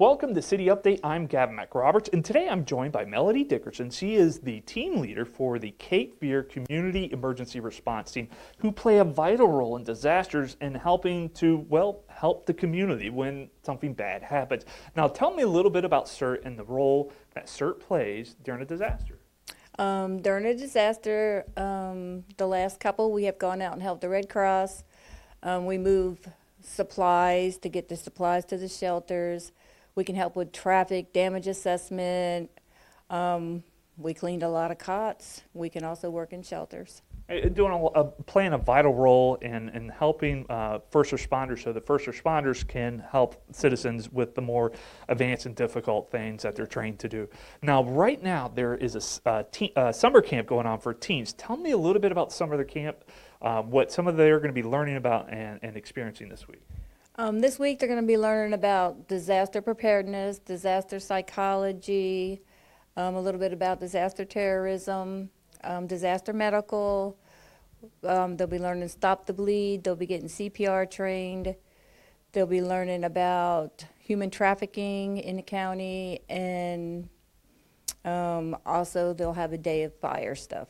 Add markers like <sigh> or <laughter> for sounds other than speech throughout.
Welcome to City Update. I'm Gavin McRoberts, and today I'm joined by Melody Dickerson. She is the team leader for the Cape Fear Community Emergency Response Team, who play a vital role in disasters and helping to, well, help the community when something bad happens. Now, tell me a little bit about CERT and the role that CERT plays during a disaster. Um, during a disaster, um, the last couple, we have gone out and helped the Red Cross. Um, we move supplies to get the supplies to the shelters. We can help with traffic damage assessment. Um, we cleaned a lot of cots. We can also work in shelters. Uh, Doing a, a, playing a vital role in, in helping uh, first responders so the first responders can help citizens with the more advanced and difficult things that they're trained to do. Now, right now, there is a, uh, teen, uh, summer camp going on for teens. Tell me a little bit about summer camp, uh, what some of they're going to be learning about and, and experiencing this week. Um, this week, they're going to be learning about disaster preparedness, disaster psychology, um, a little bit about disaster terrorism, um, disaster medical. Um, they'll be learning stop the bleed. They'll be getting CPR trained. They'll be learning about human trafficking in the county, and um, also they'll have a day of fire stuff.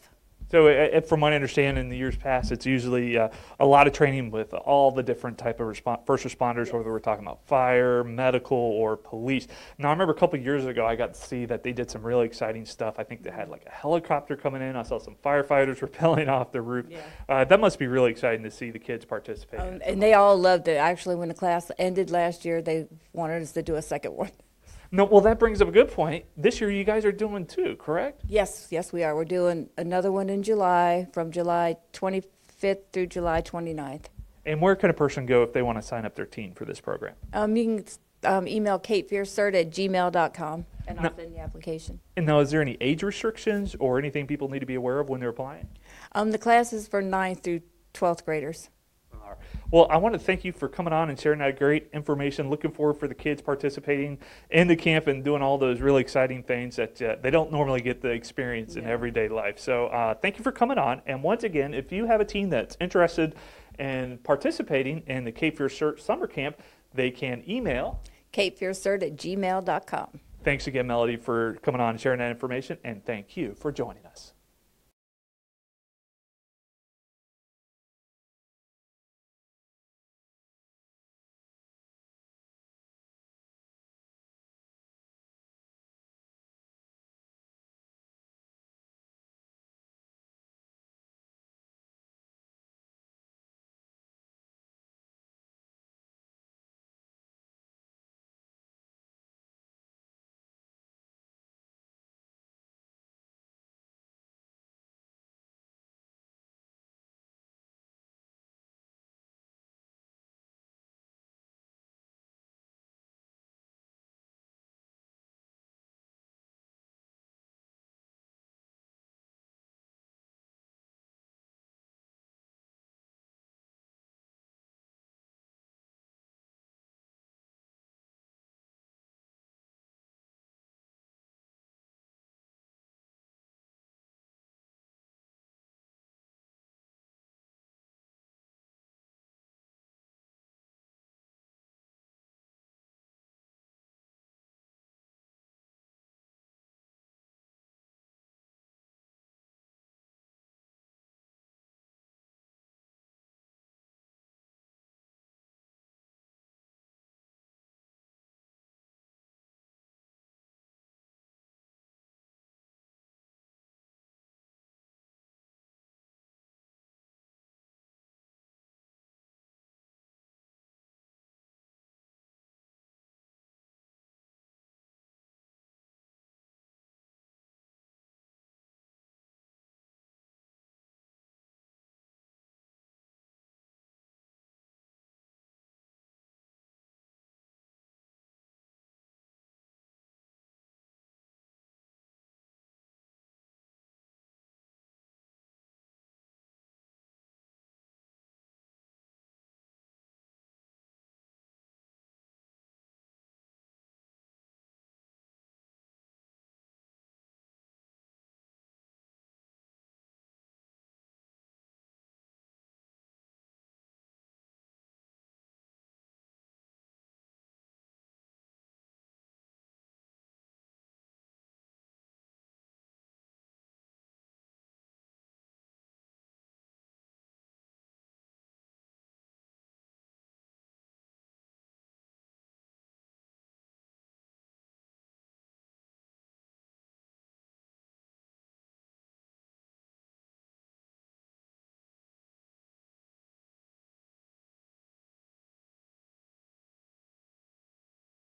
So, uh, uh, from my understanding, in the years past, it's usually uh, a lot of training with all the different type of respon first responders, whether we're talking about fire, medical, or police. Now, I remember a couple years ago, I got to see that they did some really exciting stuff. I think they had like a helicopter coming in. I saw some firefighters <laughs> rappelling off the roof. Yeah. Uh, that must be really exciting to see the kids participate. Um, and they all loved it. Actually, when the class ended last year, they wanted us to do a second one. No, well, that brings up a good point. This year, you guys are doing two, correct? Yes, yes, we are. We're doing another one in July, from July 25th through July 29th. And where can a person go if they want to sign up their team for this program? Um, you can um, email capefearcert at gmail.com, and I'll send the application. And now, is there any age restrictions or anything people need to be aware of when they're applying? Um, the class is for 9th through 12th graders. Well, I want to thank you for coming on and sharing that great information. Looking forward for the kids participating in the camp and doing all those really exciting things that uh, they don't normally get the experience in everyday life. So, uh, thank you for coming on. And once again, if you have a team that's interested in participating in the Cape Fear CERT Summer Camp, they can email. capefearcert at gmail.com. Thanks again, Melody, for coming on and sharing that information. And thank you for joining us.